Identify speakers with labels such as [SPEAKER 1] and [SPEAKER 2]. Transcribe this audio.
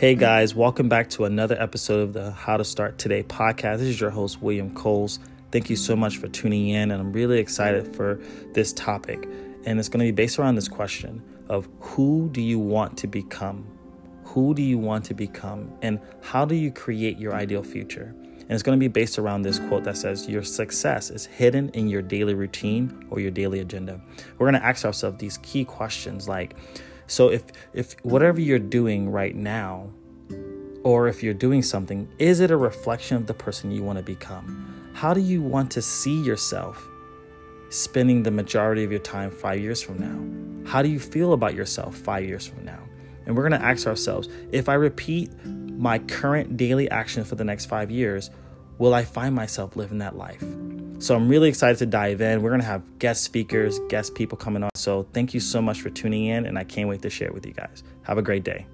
[SPEAKER 1] Hey guys, welcome back to another episode of the How to Start Today podcast. This is your host, William Coles. Thank you so much for tuning in, and I'm really excited for this topic. And it's going to be based around this question of who do you want to become? Who do you want to become? And how do you create your ideal future? And it's going to be based around this quote that says, Your success is hidden in your daily routine or your daily agenda. We're going to ask ourselves these key questions like, so if if whatever you're doing right now or if you're doing something, is it a reflection of the person you want to become? How do you want to see yourself spending the majority of your time 5 years from now? How do you feel about yourself 5 years from now? And we're going to ask ourselves, if I repeat my current daily action for the next 5 years, will I find myself living that life? So I'm really excited to dive in. We're going to have guest speakers, guest people coming on. So thank you so much for tuning in, and I can't wait to share with you guys. Have a great day.